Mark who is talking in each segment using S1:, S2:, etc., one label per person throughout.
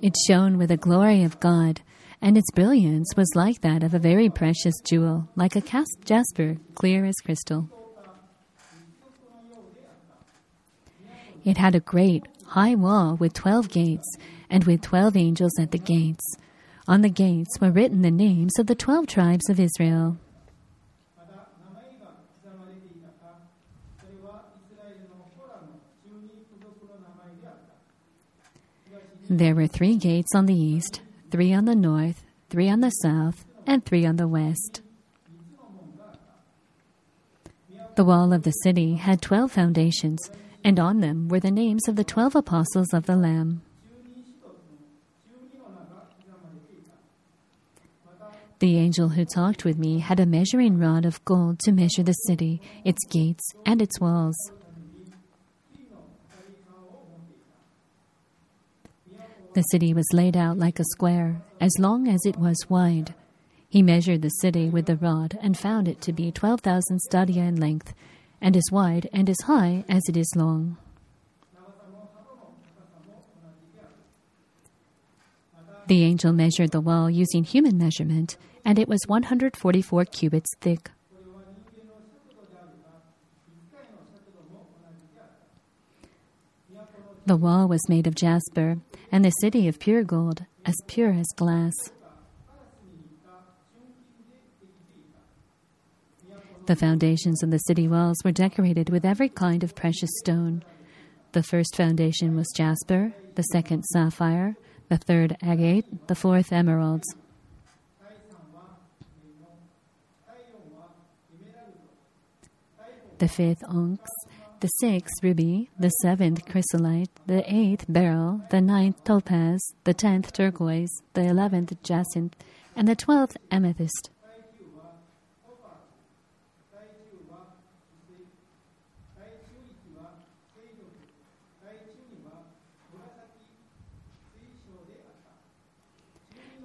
S1: It shone with the glory of God, and its brilliance was like that of a very precious jewel, like a cast jasper, clear as crystal. It had a great, high wall with twelve gates, and with twelve angels at the gates. On the gates were written the names of the twelve tribes of Israel. There were three gates on the east, three on the north, three on the south, and three on the west. The wall of the city had twelve foundations, and on them were the names of the twelve apostles of the Lamb. The angel who talked with me had a measuring rod of gold to measure the city, its gates, and its walls. The city was laid out like a square, as long as it was wide. He measured the city with the rod and found it to be 12,000 stadia in length, and as wide and as high as it is long. The angel measured the wall using human measurement, and it was 144 cubits thick. The wall was made of jasper, and the city of pure gold, as pure as glass. The foundations of the city walls were decorated with every kind of precious stone. The first foundation was jasper, the second sapphire, the third agate, the fourth emeralds. The fifth onyx, the sixth ruby, the seventh chrysolite, the eighth beryl, the ninth topaz, the tenth turquoise, the eleventh jacinth, and the twelfth amethyst.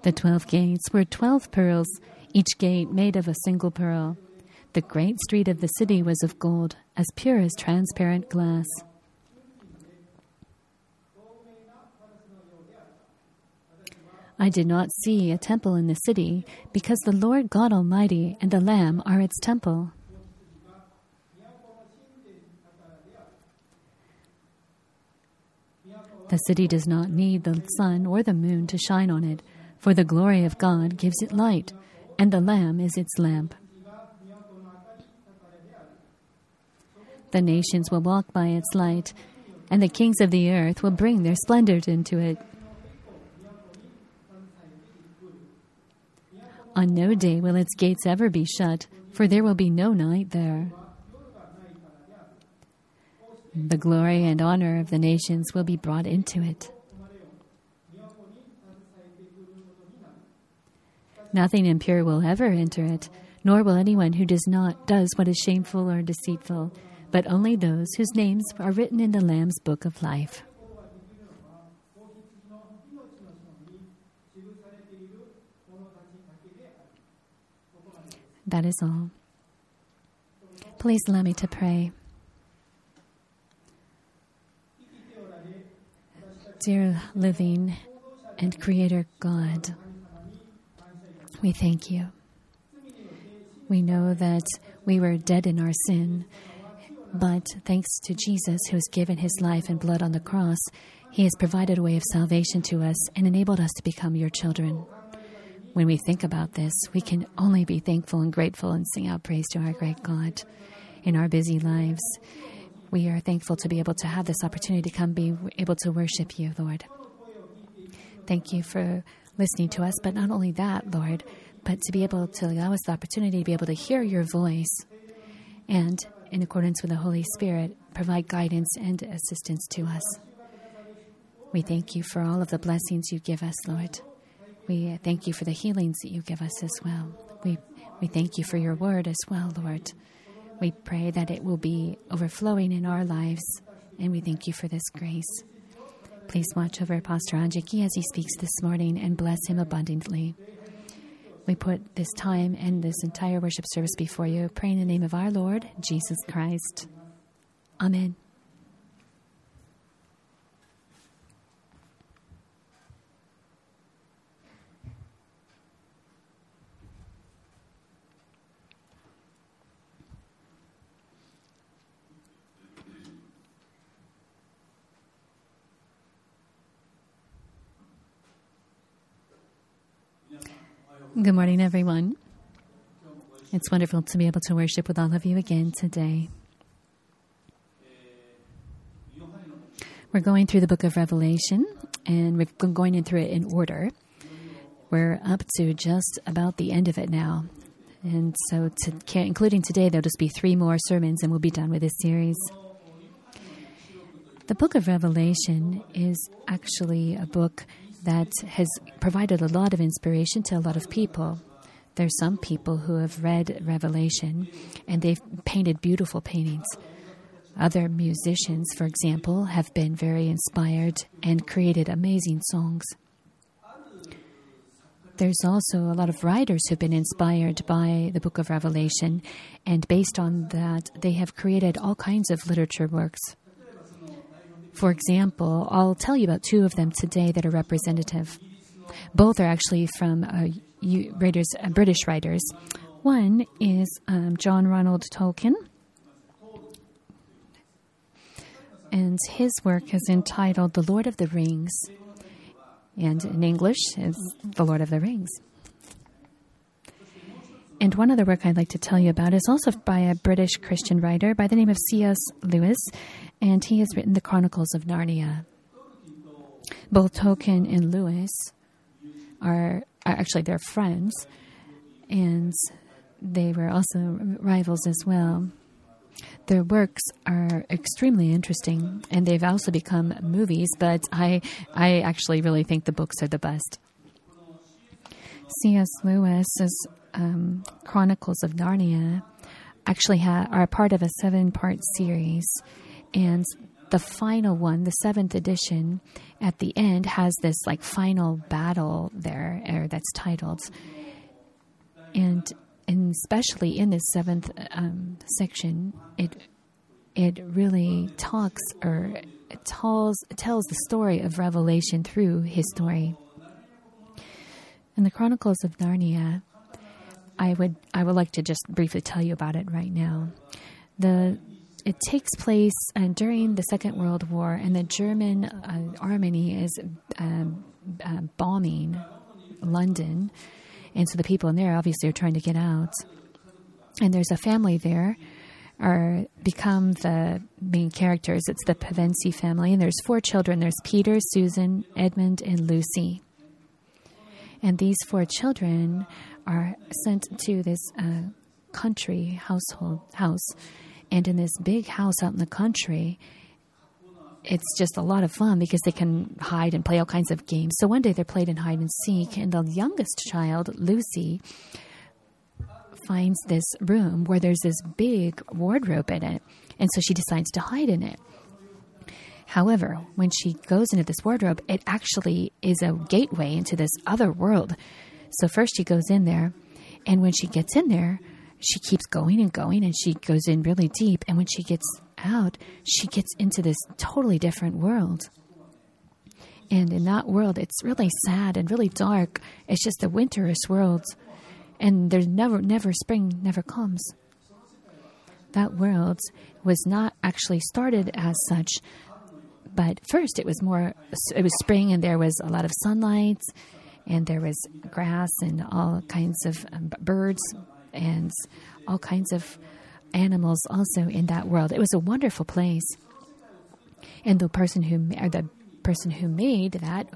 S1: The twelve gates were twelve pearls, each gate made of a single pearl. The great street of the city was of gold, as pure as transparent glass. I did not see a temple in the city, because the Lord God Almighty and the Lamb are its temple. The city does not need the sun or the moon to shine on it, for the glory of God gives it light, and the Lamb is its lamp. The nations will walk by its light, and the kings of the earth will bring their splendor into it. On no day will its gates ever be shut, for there will be no night there. The glory and honor of the nations will be brought into it. Nothing impure will ever enter it, nor will anyone who does not does what is shameful or deceitful, but only those whose names are written in the Lamb's book of life. That is all. Please allow me to pray. Dear living and creator God, we thank you. We know that we were dead in our sin, but thanks to Jesus, who has given his life and blood on the cross, he has provided a way of salvation to us and enabled us to become your children. When we think about this, we can only be thankful and grateful and sing out praise to our great God in our busy lives. We are thankful to be able to have this opportunity to come be able to worship you, Lord. Thank you for listening to us, but not only that, Lord, but to be able to allow us the opportunity to be able to hear your voice and, in accordance with the Holy Spirit, provide guidance and assistance to us. We thank you for all of the blessings you give us, Lord. We thank you for the healings that you give us as well. We, we thank you for your word as well, Lord. We pray that it will be overflowing in our lives, and we thank you for this grace. Please watch over Pastor Anjiki as he speaks this morning and bless him abundantly. We put this time and this entire worship service before you, praying in the name of our Lord, Jesus Christ. Amen. Good morning, everyone. It's wonderful to be able to worship with all of you again today. We're going through the book of Revelation, and we've been going in through it in order. We're up to just about the end of it now. And so, to, including today, there'll just be three more sermons, and we'll be done with this series. The book of Revelation is actually a book that has provided a lot of inspiration to a lot of people. There's some people who have read Revelation and they've painted beautiful paintings. Other musicians, for example, have been very inspired and created amazing songs. There's also a lot of writers who've been inspired by the book of Revelation, and based on that, they have created all kinds of literature works. For example, I'll tell you about two of them today that are representative. Both are actually from uh, writers, uh, British writers. One is um, John Ronald Tolkien, and his work is entitled The Lord of the Rings, and in English it's The Lord of the Rings. And one other work I'd like to tell you about is also by a British Christian writer by the name of C.S. Lewis, and he has written the Chronicles of Narnia. Both Tolkien and Lewis are, are actually they're friends, and they were also rivals as well. Their works are extremely interesting, and they've also become movies. But I, I actually really think the books are the best. C.S. Lewis's um, Chronicles of Narnia actually ha- are part of a seven-part series and the final one, the seventh edition, at the end has this like final battle there, or that's titled, and and especially in this seventh um, section, it it really talks or tells tells the story of Revelation through his story. In the Chronicles of Narnia, I would I would like to just briefly tell you about it right now. The it takes place uh, during the Second World War, and the German uh, army is um, uh, bombing London, and so the people in there obviously are trying to get out. And there's a family there, are become the main characters. It's the Pevensie family, and there's four children. There's Peter, Susan, Edmund, and Lucy. And these four children are sent to this uh, country household house and in this big house out in the country, it's just a lot of fun because they can hide and play all kinds of games. So one day they're played in hide and seek, and the youngest child, Lucy, finds this room where there's this big wardrobe in it, and so she decides to hide in it. However, when she goes into this wardrobe, it actually is a gateway into this other world. So first she goes in there, and when she gets in there, she keeps going and going and she goes in really deep. And when she gets out, she gets into this totally different world. And in that world, it's really sad and really dark. It's just a winterish world. And there's never, never, spring never comes. That world was not actually started as such, but first it was more, it was spring and there was a lot of sunlight and there was grass and all kinds of um, birds and all kinds of animals also in that world. It was a wonderful place. And the person who or the person who made that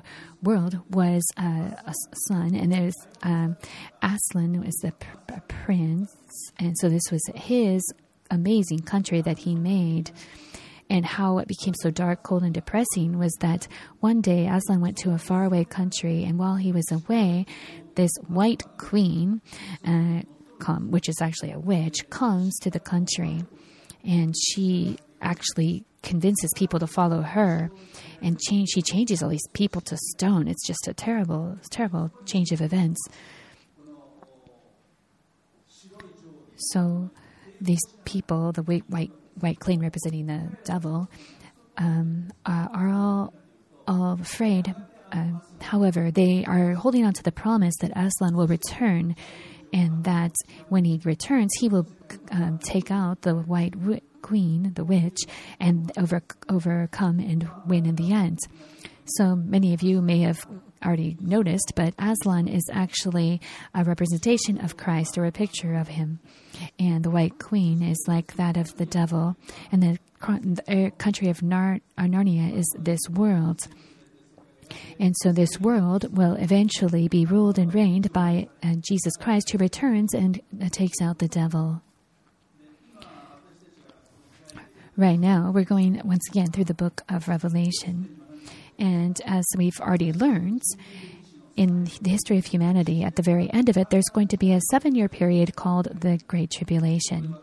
S1: world was uh, a son, and there's um, Aslan was the pr- prince, and so this was his amazing country that he made. And how it became so dark, cold, and depressing was that one day Aslan went to a faraway country, and while he was away, this white queen uh, come, which is actually a witch, comes to the country, and she actually convinces people to follow her, and change. She changes all these people to stone. It's just a terrible, terrible change of events. So, these people, the white, white, white queen representing the devil, um, are, are all all afraid. Uh, however, they are holding on to the promise that Aslan will return and that when he returns, he will um, take out the white queen, the witch, and over, overcome and win in the end. So many of you may have already noticed, but Aslan is actually a representation of Christ or a picture of him. And the White Queen is like that of the devil. And the, the country of Nar- Narnia is this world. And so this world will eventually be ruled and reigned by uh, Jesus Christ, who returns and uh, takes out the devil. Right now, we're going once again through the book of Revelation. And as we've already learned, in the history of humanity, at the very end of it, there's going to be a seven year period called the Great Tribulation.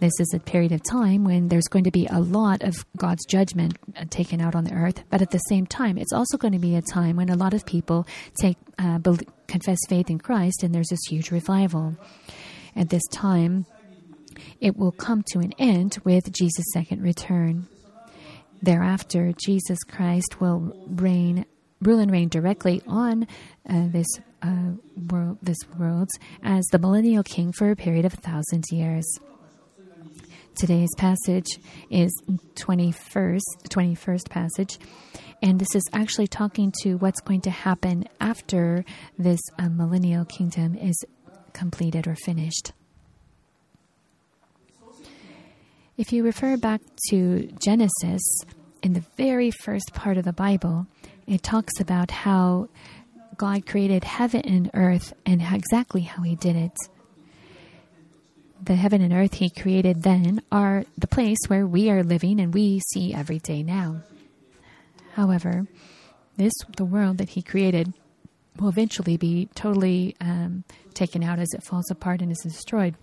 S1: This is a period of time when there's going to be a lot of God's judgment uh, taken out on the earth, but at the same time, it's also going to be a time when a lot of people take uh, confess faith in Christ, and there's this huge revival. At this time, it will come to an end with Jesus' second return. Thereafter, Jesus Christ will reign, rule and reign directly on uh, this uh, world, this world as the millennial king for a period of a thousand years. Today's passage is 21st, 21st passage, and this is actually talking to what's going to happen after this uh, millennial kingdom is completed or finished. If you refer back to Genesis, in the very first part of the Bible, it talks about how God created heaven and earth and exactly how He did it. The heaven and earth He created then are the place where we are living and we see every day now. However, this the world that He created will eventually be totally um, taken out as it falls apart and is destroyed.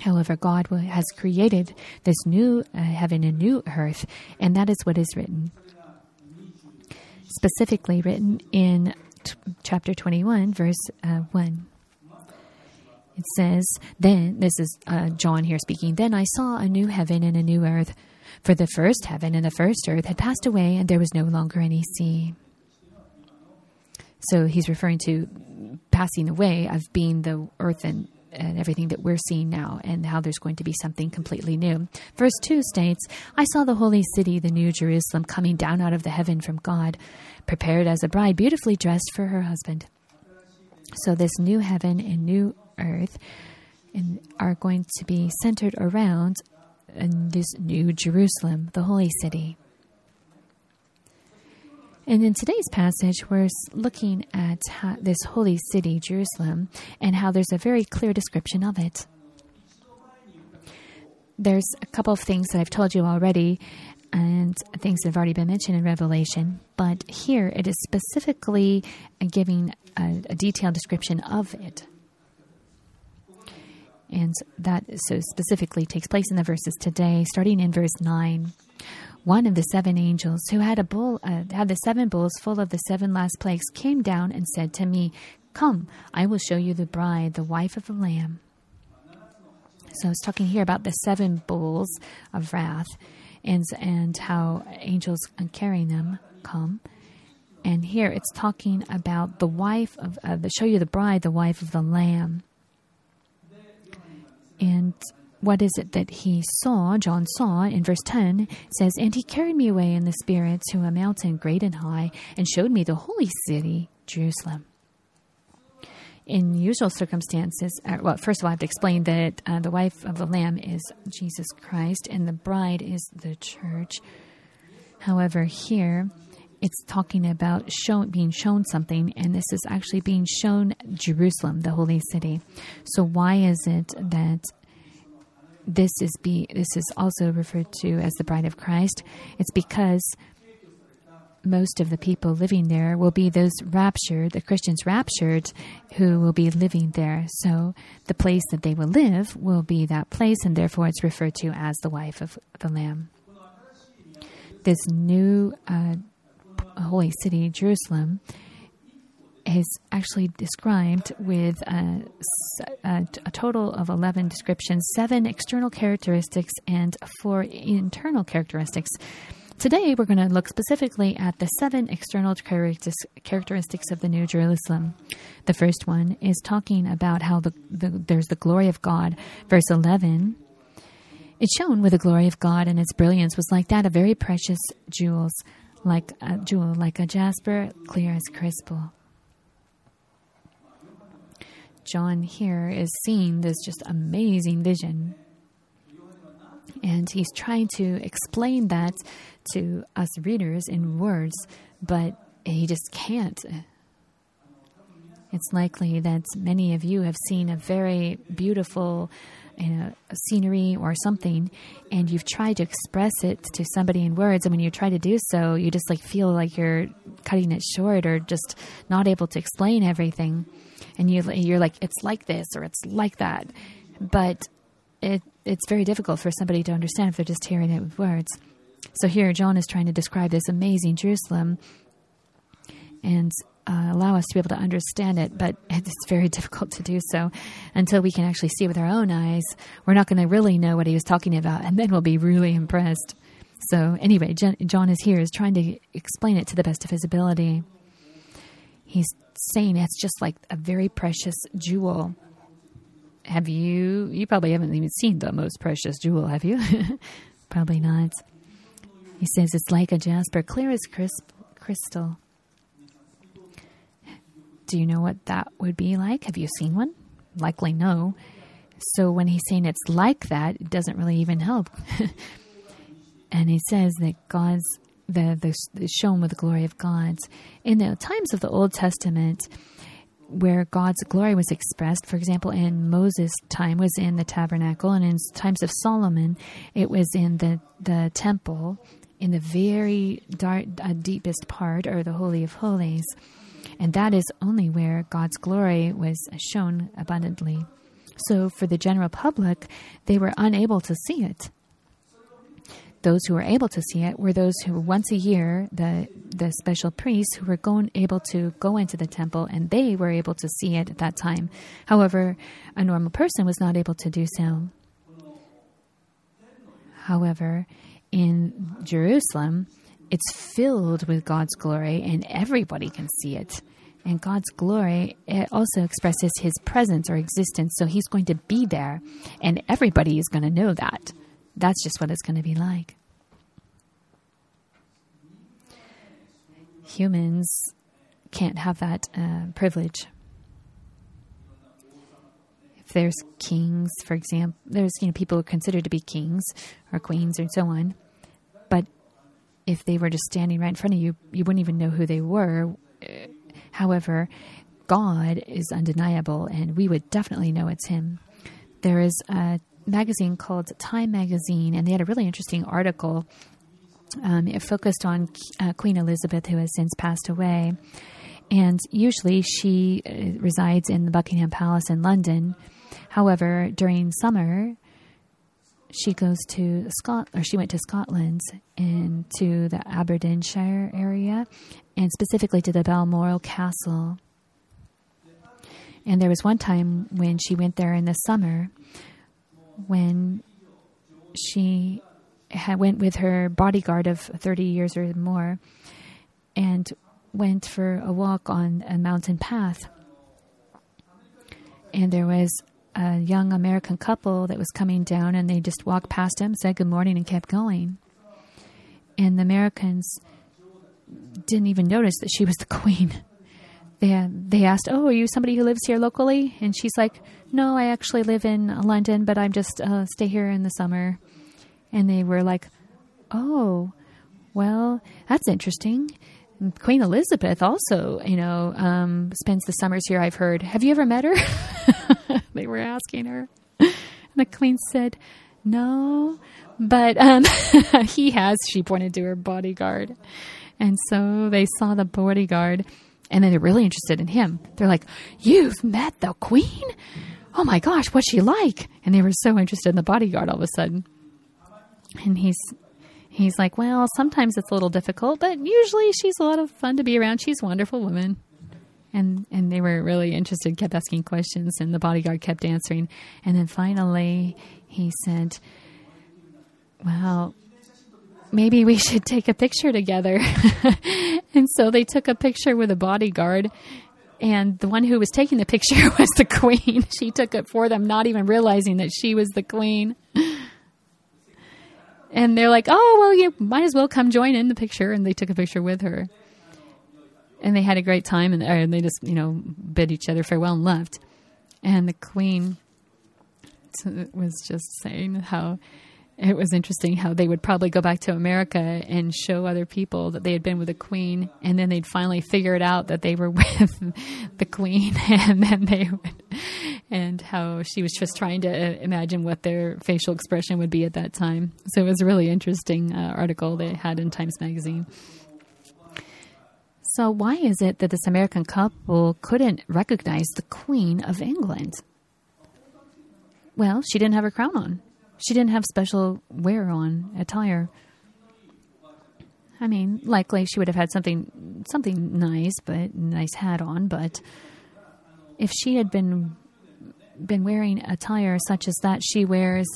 S1: However, God has created this new uh, heaven and new earth, and that is what is written. Specifically written in t- chapter 21, verse uh, 1. It says, Then, this is uh, John here speaking, Then I saw a new heaven and a new earth, for the first heaven and the first earth had passed away, and there was no longer any sea. So he's referring to passing away of being the earth and and everything that we're seeing now, and how there's going to be something completely new. Verse 2 states, I saw the holy city, the new Jerusalem, coming down out of the heaven from God, prepared as a bride, beautifully dressed for her husband. So, this new heaven and new earth and are going to be centered around this new Jerusalem, the holy city. And in today's passage, we're looking at this holy city, Jerusalem, and how there's a very clear description of it. There's a couple of things that I've told you already, and things that have already been mentioned in Revelation, but here it is specifically giving a, a detailed description of it. And that so specifically takes place in the verses today, starting in verse 9 one of the seven angels who had a bull uh, had the seven bulls full of the seven last plagues came down and said to me come i will show you the bride the wife of the lamb. So it's talking here about the seven bulls of wrath and and how angels carrying them come. And here it's talking about the wife of uh, the show you the bride the wife of the lamb and what is it that he saw, John saw in verse 10 says, And he carried me away in the Spirit to a mountain great and high, and showed me the holy city, Jerusalem. In usual circumstances, uh, well, first of all, I have to explain that uh, the wife of the Lamb is Jesus Christ, and the bride is the church. However, here it's talking about show, being shown something, and this is actually being shown Jerusalem, the holy city. So, why is it that this is be this is also referred to as the bride of Christ. It's because most of the people living there will be those raptured, the Christians raptured, who will be living there. So the place that they will live will be that place, and therefore it's referred to as the wife of the Lamb. This new uh, holy city, Jerusalem, is actually described with a, a, a, total of 11 descriptions, seven external characteristics, and four internal characteristics. Today, we're going to look specifically at the seven external characteristics of the New Jerusalem. The first one is talking about how the, the, there's the glory of God. Verse 11 it shone with the glory of God, and its brilliance was like that of very precious jewels like a jewel, like a jasper, clear as crystal. John here is seeing this just amazing vision. And he's trying to explain that to us readers in words, but he just can't. It's likely that many of you have seen a very beautiful you know, scenery or something, and you've tried to express it to somebody in words, and when you try to do so, you just like feel like you're cutting it short or just not able to explain everything, and you you're like it's like this or it's like that, but it it's very difficult for somebody to understand if they're just hearing it with words. So here, John is trying to describe this amazing Jerusalem, and uh, allow us to be able to understand it, but it's very difficult to do so until we can actually see with our own eyes. We're not going to really know what he was talking about, and then we'll be really impressed. So, anyway, John is here, is trying to explain it to the best of his ability. He's saying it's just like a very precious jewel. Have you, you probably haven't even seen the most precious jewel, have you? probably not. He says it's like a jasper, clear as crisp crystal. Do you know what that would be like? Have you seen one? Likely no. So when he's saying it's like that, it doesn't really even help. and he says that God's the, the, the shown with the glory of God's in the times of the Old Testament, where God's glory was expressed. For example, in Moses' time was in the tabernacle, and in times of Solomon, it was in the the temple, in the very dark, uh, deepest part, or the holy of holies. And that is only where God's glory was shown abundantly. So for the general public, they were unable to see it. Those who were able to see it were those who once a year, the the special priests who were going able to go into the temple and they were able to see it at that time. However, a normal person was not able to do so. However, in Jerusalem, it's filled with God's glory and everybody can see it. And God's glory it also expresses his presence or existence. So he's going to be there and everybody is going to know that. That's just what it's going to be like. Humans can't have that uh, privilege. If there's kings, for example, there's you know people who are considered to be kings or queens and so on, if they were just standing right in front of you, you wouldn't even know who they were. However, God is undeniable, and we would definitely know it's Him. There is a magazine called Time Magazine, and they had a really interesting article. Um, it focused on uh, Queen Elizabeth, who has since passed away. And usually she uh, resides in the Buckingham Palace in London. However, during summer, she goes to Scot or she went to Scotland and to the Aberdeenshire area and specifically to the Balmoral Castle. And there was one time when she went there in the summer when she had went with her bodyguard of 30 years or more and went for a walk on a mountain path. And there was a young American couple that was coming down, and they just walked past him, said good morning, and kept going. And the Americans didn't even notice that she was the queen. They they asked, "Oh, are you somebody who lives here locally?" And she's like, "No, I actually live in London, but I'm just uh, stay here in the summer." And they were like, "Oh, well, that's interesting." Queen Elizabeth also, you know, um, spends the summers here. I've heard. Have you ever met her? they were asking her. And the queen said, No, but um, he has. She pointed to her bodyguard. And so they saw the bodyguard and then they're really interested in him. They're like, You've met the queen? Oh my gosh, what's she like? And they were so interested in the bodyguard all of a sudden. And he's he's like, Well, sometimes it's a little difficult, but usually she's a lot of fun to be around. She's a wonderful woman. And and they were really interested, kept asking questions, and the bodyguard kept answering. And then finally he said, Well, maybe we should take a picture together. and so they took a picture with a bodyguard. And the one who was taking the picture was the queen. She took it for them, not even realizing that she was the queen. And they're like, oh, well, you might as well come join in the picture. And they took a picture with her. And they had a great time and, and they just, you know, bid each other farewell and left. And the queen was just saying how it was interesting how they would probably go back to America and show other people that they had been with the Queen, and then they'd finally figure it out that they were with the Queen, and then they would, and how she was just trying to imagine what their facial expression would be at that time. So it was a really interesting uh, article they had in Times Magazine. So, why is it that this American couple couldn't recognize the Queen of England? Well, she didn't have her crown on. She didn't have special wear on, attire. I mean, likely she would have had something something nice, but nice hat on, but if she had been been wearing attire such as that she wears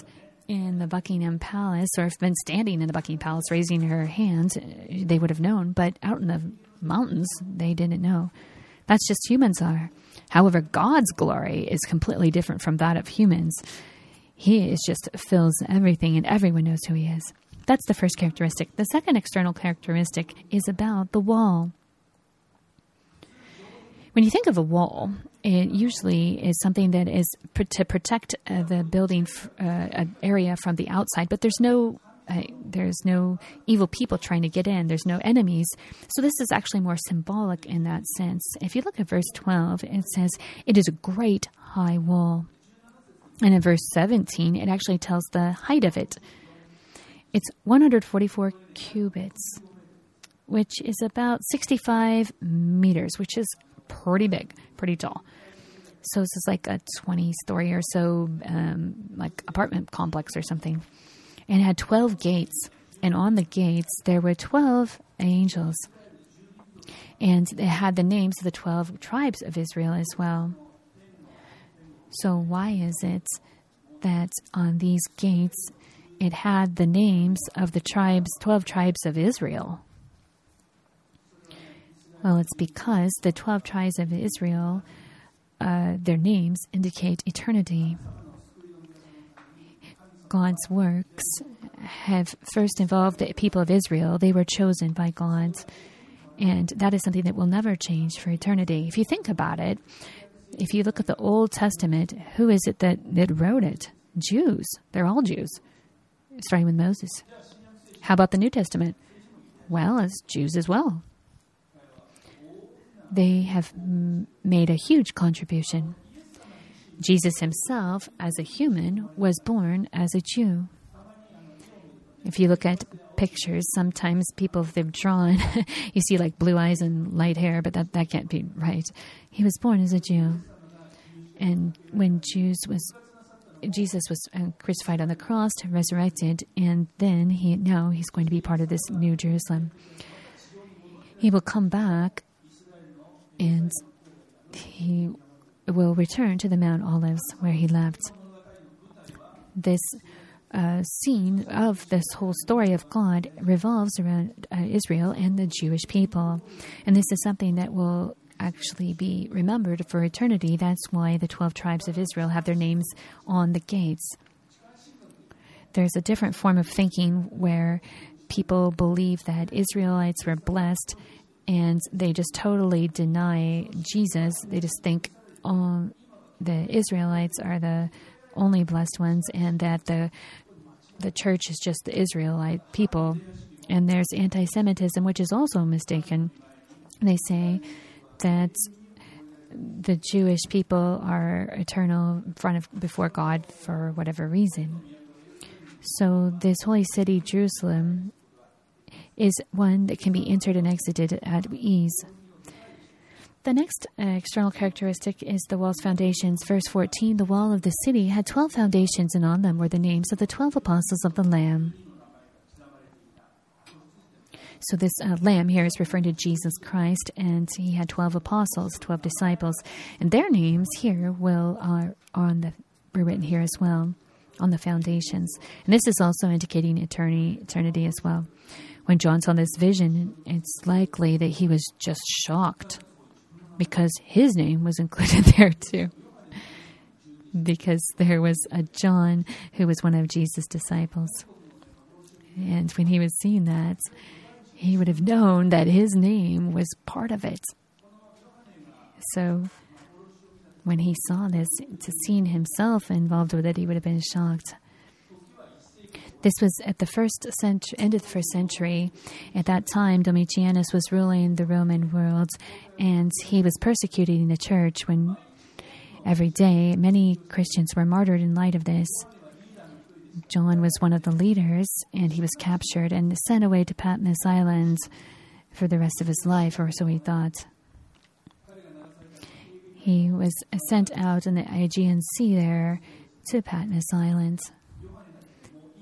S1: in the Buckingham Palace or if been standing in the Buckingham Palace raising her hands, uh, they would have known, but out in the mountains, they didn't know. That's just humans are. However, God's glory is completely different from that of humans. He is just fills everything and everyone knows who he is. That's the first characteristic. The second external characteristic is about the wall. When you think of a wall, it usually is something that is pr- to protect uh, the building f- uh, area from the outside, but there's no uh, there's no evil people trying to get in. There's no enemies. So this is actually more symbolic in that sense. If you look at verse 12, it says, "It is a great high wall." And in verse 17, it actually tells the height of it. It's 144 cubits, which is about 65 meters, which is pretty big, pretty tall. So this is like a 20 story or so, um, like apartment complex or something. And it had 12 gates. And on the gates, there were 12 angels. And it had the names of the 12 tribes of Israel as well. So, why is it that on these gates it had the names of the tribes, 12 tribes of Israel? Well, it's because the 12 tribes of Israel, uh, their names indicate eternity. God's works have first involved the people of Israel. They were chosen by God. And that is something that will never change for eternity. If you think about it, if you look at the Old Testament, who is it that, that wrote it? Jews. They're all Jews, starting with Moses. How about the New Testament? Well, as Jews as well. They have made a huge contribution. Jesus himself, as a human, was born as a Jew. If you look at pictures, sometimes people they've drawn, you see like blue eyes and light hair, but that, that can't be right. He was born as a Jew. And when Jews was Jesus was uh, crucified on the cross, resurrected, and then he now he's going to be part of this new Jerusalem. He will come back and he will return to the Mount Olives where he left. This uh, scene of this whole story of God revolves around uh, Israel and the Jewish people. And this is something that will actually be remembered for eternity. That's why the 12 tribes of Israel have their names on the gates. There's a different form of thinking where people believe that Israelites were blessed and they just totally deny Jesus. They just think oh, the Israelites are the only blessed ones and that the the church is just the Israelite people. And there's anti Semitism, which is also mistaken. They say that the Jewish people are eternal in front of before God for whatever reason. So this holy city, Jerusalem, is one that can be entered and exited at ease. The next uh, external characteristic is the wall's foundations. Verse 14 The wall of the city had 12 foundations, and on them were the names of the 12 apostles of the Lamb. So, this uh, lamb here is referring to Jesus Christ, and he had 12 apostles, 12 disciples, and their names here will are on the were written here as well on the foundations. And this is also indicating eternity, eternity as well. When John saw this vision, it's likely that he was just shocked because his name was included there too. Because there was a John who was one of Jesus' disciples. And when he was seeing that, he would have known that his name was part of it. So when he saw this, to seeing himself involved with it, he would have been shocked. This was at the first century, end of the first century. At that time, Domitianus was ruling the Roman world, and he was persecuting the church. When every day many Christians were martyred in light of this. John was one of the leaders, and he was captured and sent away to Patmos Island for the rest of his life, or so he thought. He was sent out in the Aegean Sea there to Patmos Island.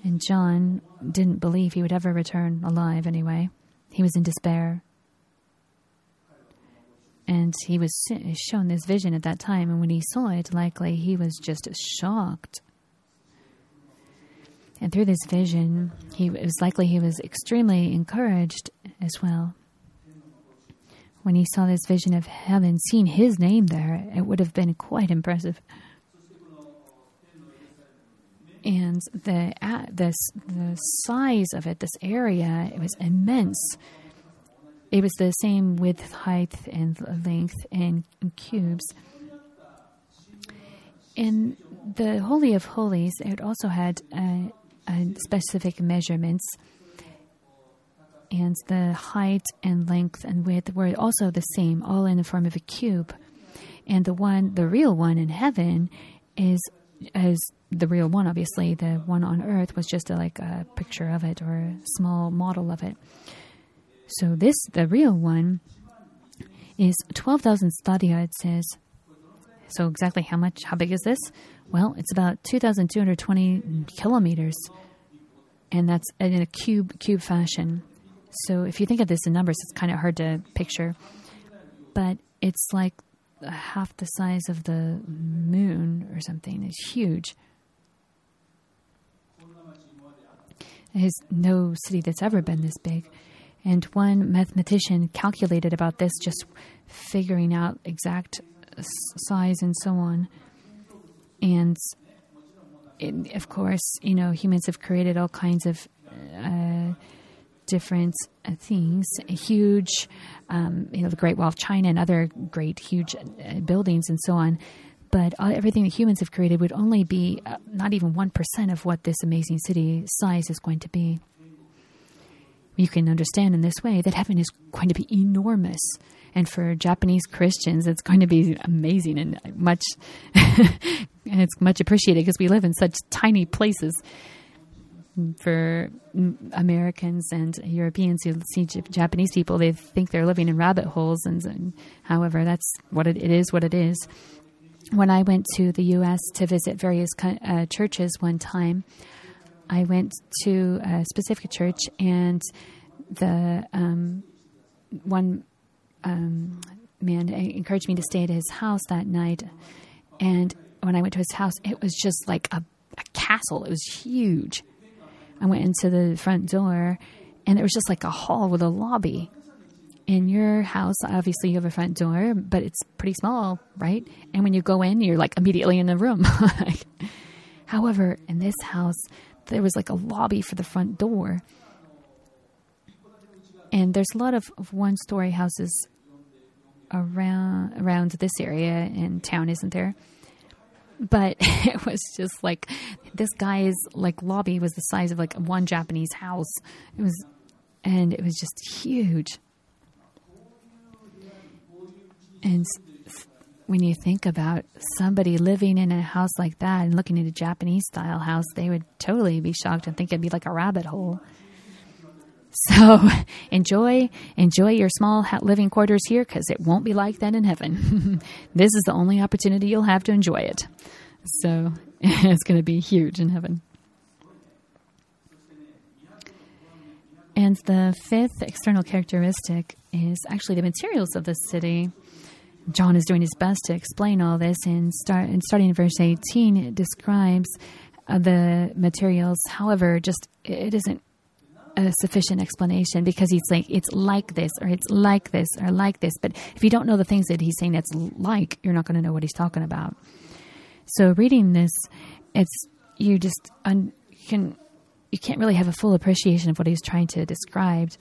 S1: And John didn't believe he would ever return alive anyway. He was in despair. And he was shown this vision at that time, and when he saw it, likely he was just shocked. And through this vision, he it was likely he was extremely encouraged as well. When he saw this vision of heaven, seeing his name there, it would have been quite impressive and the uh, this the size of it, this area, it was immense. It was the same width, height, and length in, cubes. In the Holy of Holies, it also had uh, specific measurements, and the height and length and width were also the same, all in the form of a cube. And the one, the real one in heaven, is is the real one, obviously. The one on Earth was just a, like a picture of it or a small model of it. So this, the real one, is 12,000 stadia, it says. So exactly how much, how big is this? Well, it's about 2,220 kilometers, and that's in a cube cube fashion. So if you think of this in numbers, it's kind of hard to picture, but it's like half the size of the moon or something. It's huge. There's no city that's ever been this big. And one mathematician calculated about this, just figuring out exact size and so on. And it, of course, you know, humans have created all kinds of uh, different uh, things. Huge, um, you know, the Great Wall of China and other great, huge uh, buildings and so on. But everything that humans have created would only be uh, not even 1% of what this amazing city size is going to be. You can understand in this way that heaven is going to be enormous. And for Japanese Christians, it's going to be amazing and much, and it's much appreciated because we live in such tiny places for Americans and Europeans who see Japanese people, they think they're living in rabbit holes. And, and however, that's what it, it is. What it is. When I went to the U.S. to visit various uh, churches one time, I went to a specific church, and the um, one um, man encouraged me to stay at his house that night. And when I went to his house, it was just like a, a castle. It was huge I went into the front door and it was just like a hall with a lobby. In your house, obviously you have a front door, but it's pretty small, right? And when you go in, you're like immediately in the room. However, in this house, there was like a lobby for the front door. And there's a lot of, of one story houses around around this area in town, isn't there? But it was just like this guy's like lobby was the size of like one Japanese house. It was, and it was just huge. And when you think about somebody living in a house like that and looking at a Japanese style house, they would totally be shocked and think it'd be like a rabbit hole. So enjoy enjoy your small living quarters here because it won't be like that in heaven. this is the only opportunity you'll have to enjoy it. So it's going to be huge in heaven. And the fifth external characteristic is actually the materials of the city. John is doing his best to explain all this, and, start, and starting in verse 18, it describes uh, the materials. However, just it isn't a sufficient explanation because he's like it's like this or it's like this or like this but if you don't know the things that he's saying that's like you're not going to know what he's talking about so reading this it's you just un, can you can't really have a full appreciation of what he's trying to describe.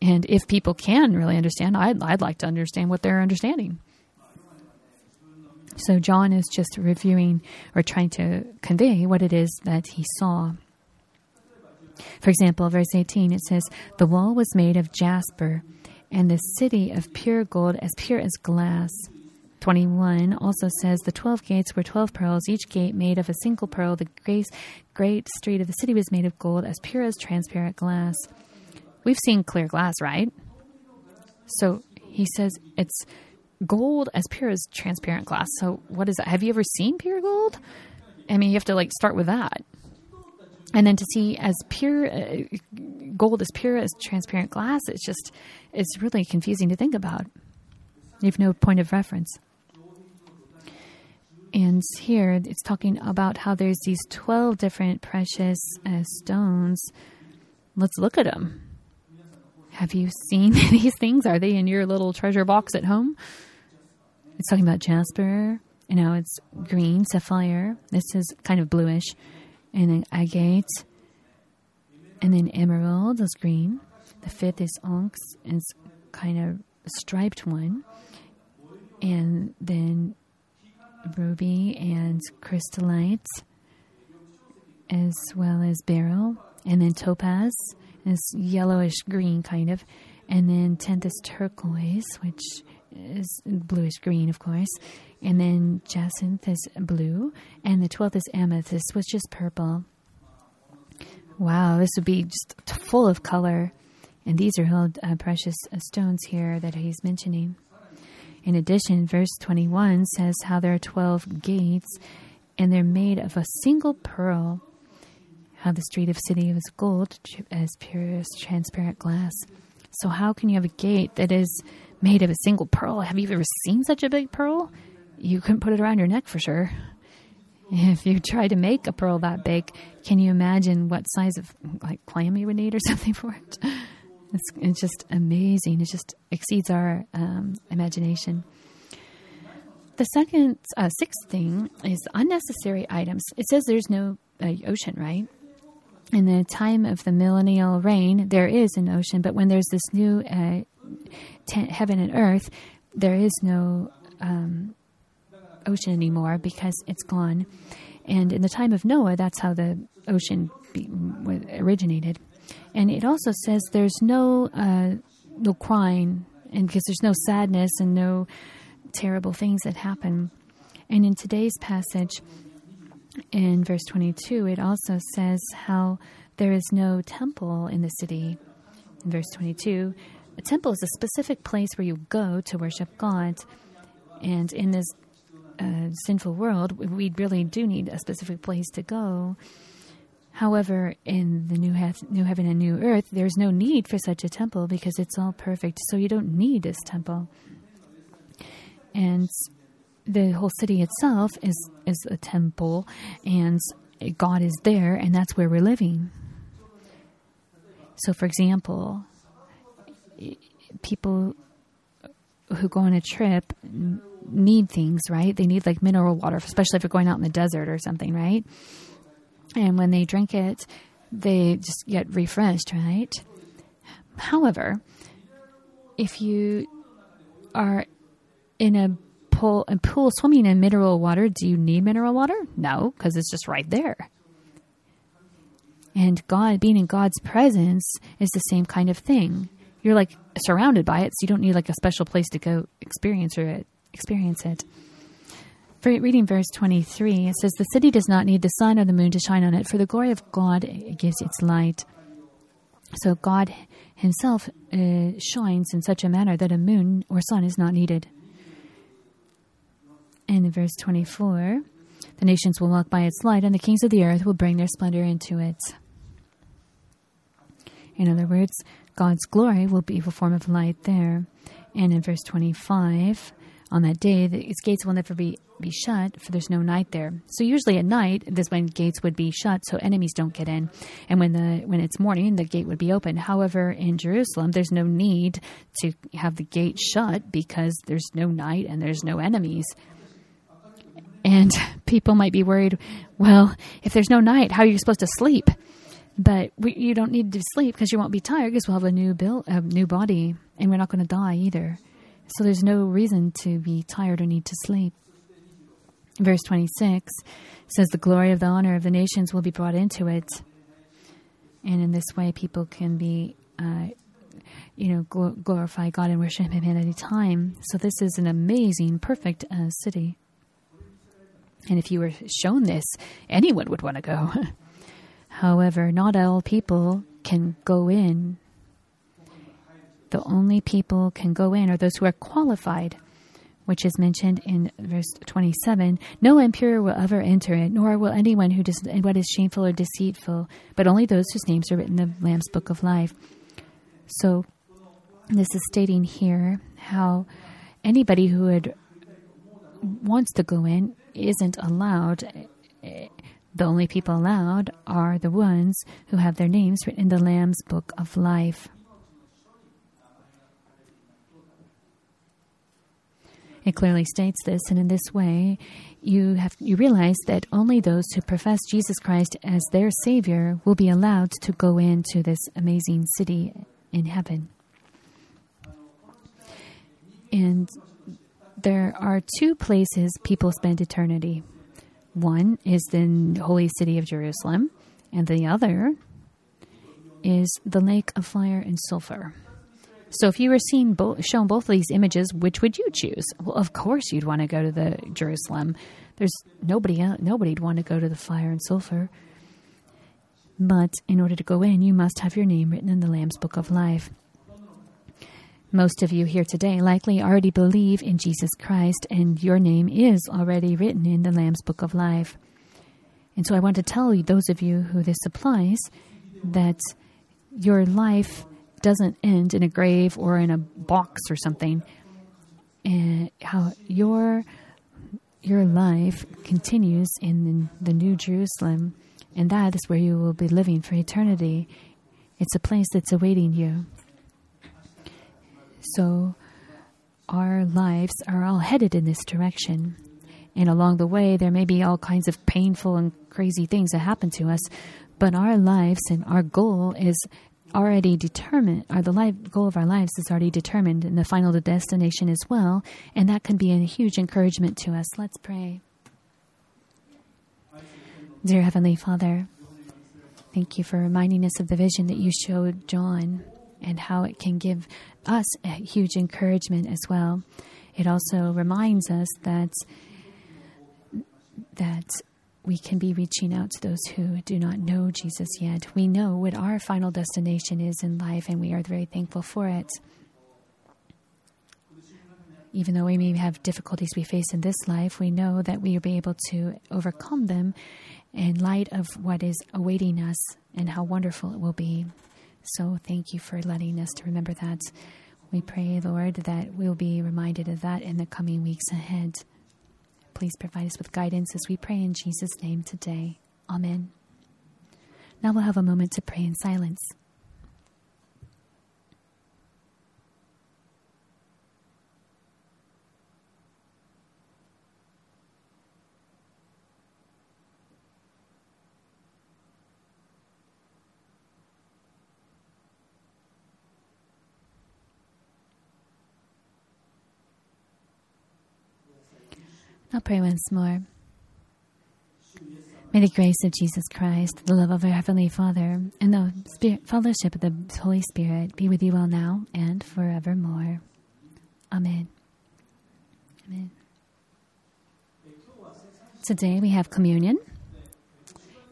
S1: And if people can really understand, I'd, I'd like to understand what they're understanding. So John is just reviewing or trying to convey what it is that he saw. For example, verse 18, it says, The wall was made of jasper, and the city of pure gold, as pure as glass. 21 also says, The twelve gates were twelve pearls, each gate made of a single pearl. The great, great street of the city was made of gold, as pure as transparent glass. We've seen clear glass, right? So he says it's gold as pure as transparent glass. So what is that? Have you ever seen pure gold? I mean, you have to like start with that. And then to see as pure uh, gold as pure as transparent glass, it's just it's really confusing to think about. You have no point of reference. And here it's talking about how there's these 12 different precious uh, stones. Let's look at them. Have you seen these things? Are they in your little treasure box at home? It's talking about jasper. You know, it's green, sapphire. This is kind of bluish. And then agate. And then emerald is green. The fifth is onyx. and It's kind of striped one. And then ruby and chrysolite, as well as beryl. And then topaz is yellowish green, kind of. And then tenth is turquoise, which is bluish green, of course. And then jacinth is blue. And the twelfth is amethyst, which is purple. Wow, this would be just full of color. And these are held uh, precious uh, stones here that he's mentioning. In addition, verse 21 says how there are 12 gates and they're made of a single pearl. How the street of city was gold as pure as transparent glass. So, how can you have a gate that is made of a single pearl? Have you ever seen such a big pearl? You couldn't put it around your neck for sure. If you try to make a pearl that big, can you imagine what size of like clam you would need or something for it? It's, it's just amazing. It just exceeds our um, imagination. The second, uh, sixth thing is unnecessary items. It says there's no uh, ocean, right? In the time of the millennial reign, there is an ocean, but when there's this new uh, heaven and earth, there is no um, ocean anymore because it's gone. And in the time of Noah, that's how the ocean be, originated. And it also says there's no uh, no crying, and because there's no sadness and no terrible things that happen. And in today's passage, in verse 22, it also says how there is no temple in the city. In verse 22, a temple is a specific place where you go to worship God. And in this uh, sinful world, we really do need a specific place to go. However, in the new, new heaven and new earth, there's no need for such a temple because it's all perfect. So you don't need this temple. And the whole city itself is is a temple, and God is there, and that's where we're living. So, for example, people who go on a trip need things, right? They need like mineral water, especially if you're going out in the desert or something, right? And when they drink it, they just get refreshed, right? However, if you are in a pool, pool swimming in mineral water, do you need mineral water? No, because it's just right there. And God, being in God's presence, is the same kind of thing. You're like surrounded by it, so you don't need like a special place to go experience it. Experience it. For reading verse 23, it says, The city does not need the sun or the moon to shine on it, for the glory of God gives its light. So God Himself uh, shines in such a manner that a moon or sun is not needed. And in verse 24, the nations will walk by its light, and the kings of the earth will bring their splendor into it. In other words, God's glory will be a form of light there. And in verse 25, on that day, its gates will never be, be shut, for there's no night there. So usually at night, this when gates would be shut, so enemies don't get in. And when the when it's morning, the gate would be open. However, in Jerusalem, there's no need to have the gate shut because there's no night and there's no enemies. And people might be worried, well, if there's no night, how are you supposed to sleep? But we, you don't need to sleep because you won't be tired because we'll have a new bill, a new body, and we're not going to die either. So there's no reason to be tired or need to sleep. Verse 26 says, The glory of the honor of the nations will be brought into it. And in this way, people can be, uh, you know, gl- glorify God and worship Him at any time. So this is an amazing, perfect uh, city. And if you were shown this, anyone would want to go. However, not all people can go in. The only people can go in are those who are qualified, which is mentioned in verse 27. No impure will ever enter it, nor will anyone who does what is shameful or deceitful, but only those whose names are written in the Lamb's book of life. So, this is stating here how anybody who would wants to go in isn't allowed. The only people allowed are the ones who have their names written in the Lamb's book of life. It clearly states this, and in this way, you have you realize that only those who profess Jesus Christ as their Savior will be allowed to go into this amazing city in heaven. And there are two places people spend eternity. One is the holy city of Jerusalem, and the other is the lake of fire and sulfur. So, if you were seen bo- shown both of these images, which would you choose? Well, of course, you'd want to go to the Jerusalem. There's nobody nobody'd want to go to the fire and sulfur. But in order to go in, you must have your name written in the Lamb's Book of Life. Most of you here today likely already believe in Jesus Christ, and your name is already written in the Lamb's Book of Life. And so I want to tell you, those of you who this applies, that your life doesn't end in a grave or in a box or something. And how your your life continues in the New Jerusalem, and that is where you will be living for eternity. It's a place that's awaiting you. So, our lives are all headed in this direction. And along the way, there may be all kinds of painful and crazy things that happen to us, but our lives and our goal is already determined, or the life, goal of our lives is already determined and the final destination as well, and that can be a huge encouragement to us. Let's pray. Dear Heavenly Father, thank you for reminding us of the vision that you showed John and how it can give us a huge encouragement as well. It also reminds us that that we can be reaching out to those who do not know Jesus yet. We know what our final destination is in life, and we are very thankful for it. Even though we may have difficulties we face in this life, we know that we will be able to overcome them in light of what is awaiting us and how wonderful it will be. So, thank you for letting us to remember that. We pray, Lord, that we'll be reminded of that in the coming weeks ahead. Please provide us with guidance as we pray in Jesus' name today. Amen. Now we'll have a moment to pray in silence. Pray once more. May the grace of Jesus Christ, the love of our Heavenly Father, and the spirit, fellowship of the Holy Spirit be with you all now and forevermore. Amen. Amen. Today we have communion.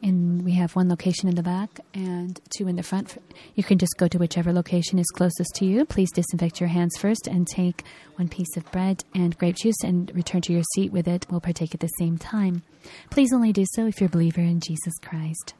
S1: And we have one location in the back and two in the front. You can just go to whichever location is closest to you. Please disinfect your hands first and take one piece of bread and grape juice and return to your seat with it. We'll partake at the same time. Please only do so if you're a believer in Jesus Christ.